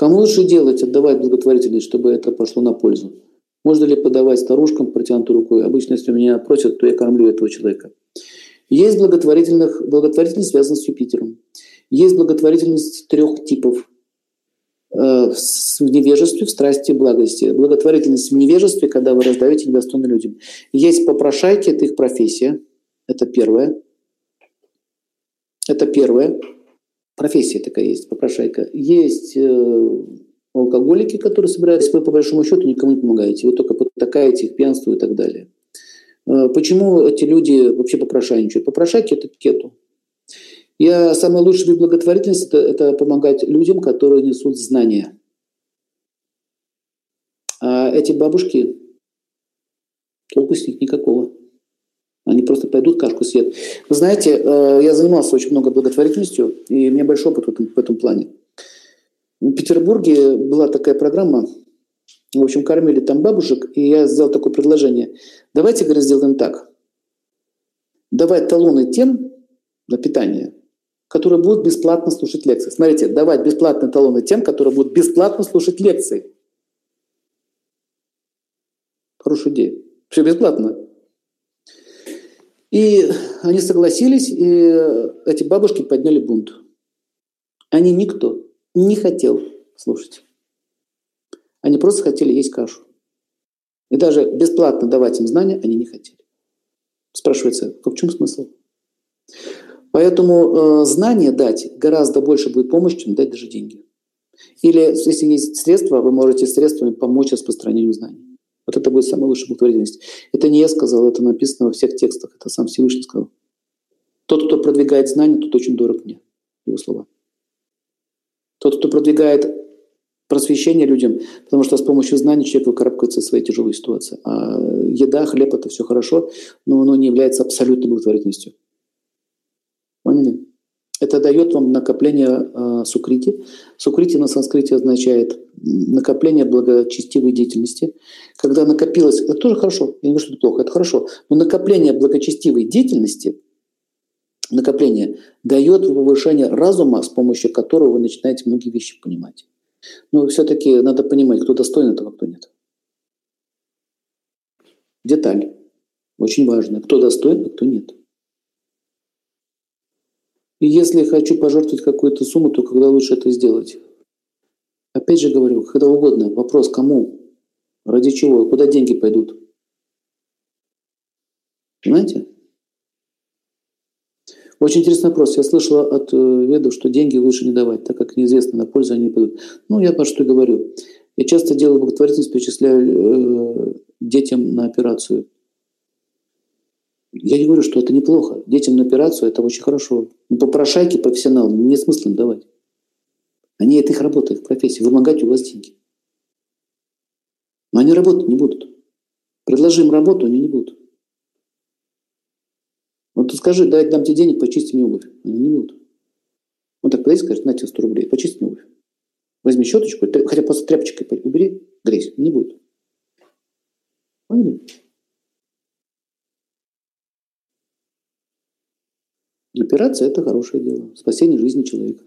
Кому лучше делать, отдавать благотворительность, чтобы это пошло на пользу? Можно ли подавать старушкам протянутой рукой? Обычно, если меня просят, то я кормлю этого человека. Есть благотворительных, благотворительность связана с Юпитером. Есть благотворительность трех типов. Э, в невежестве, в страсти, благости. Благотворительность в невежестве, когда вы раздаете недостойно людям. Есть попрошайки, это их профессия. Это первое. Это первое. Профессия такая есть, попрошайка. Есть э, алкоголики, которые собираются, вы по большому счету никому не помогаете. Вы только потакаете их пьянству и так далее. Э, почему эти люди вообще попрошайничают? Попрошайки – это кету. Я самый лучший вид благотворительности это, – это помогать людям, которые несут знания. А эти бабушки, толку с них никакого. Просто пойдут кашку съедят. Вы знаете, э, я занимался очень много благотворительностью, и у меня большой опыт в этом, в этом плане. В Петербурге была такая программа, в общем, кормили там бабушек, и я сделал такое предложение. Давайте, говорю, сделаем так. Давать талоны тем на питание, которые будут бесплатно слушать лекции. Смотрите, давать бесплатные талоны тем, которые будут бесплатно слушать лекции. Хорошая идея. Все бесплатно. И они согласились, и эти бабушки подняли бунт. Они никто не хотел слушать. Они просто хотели есть кашу. И даже бесплатно давать им знания они не хотели. Спрашивается, в чем смысл? Поэтому э, знания дать гораздо больше будет помощь, чем дать даже деньги. Или если есть средства, вы можете средствами помочь распространению знаний. Вот это будет самая лучшая благотворительность. Это не я сказал, это написано во всех текстах. Это сам Всевышний сказал. Тот, кто продвигает знания, тот очень дорог мне. Его слова. Тот, кто продвигает просвещение людям, потому что с помощью знаний человек выкарабкается из своей тяжелой ситуации. А еда, хлеб – это все хорошо, но оно не является абсолютной благотворительностью. Это дает вам накопление э, сукрити. Сукрити на санскрите означает накопление благочестивой деятельности. Когда накопилось, это тоже хорошо, я не говорю, что это плохо, это хорошо, но накопление благочестивой деятельности, накопление дает повышение разума, с помощью которого вы начинаете многие вещи понимать. Но все-таки надо понимать, кто достоин этого, а кто нет. Деталь. Очень важно. Кто достоин, а кто нет. И если хочу пожертвовать какую-то сумму, то когда лучше это сделать? Опять же говорю, когда угодно. Вопрос кому? Ради чего? Куда деньги пойдут? Понимаете? Очень интересный вопрос. Я слышала от э, ведов, что деньги лучше не давать, так как неизвестно, на пользу они пойдут. Ну, я про что говорю. Я часто делаю благотворительность, перечисляю э, детям на операцию. Я не говорю, что это неплохо. Детям на операцию это очень хорошо. Но попрошайки профессионалам нет смысла давать. Они, это их работа, их профессия. Вымогать у вас деньги. Но они работать не будут. Предложи им работу, они не будут. Вот ты скажи, дай дам тебе денег, почисти мне обувь. Они не будут. Он так подойдет скажет, на тебе 100 рублей, почисти мне обувь. Возьми щеточку, хотя просто тряпочкой убери грязь. Не будет. Поняли? Операция – это хорошее дело. Спасение жизни человека.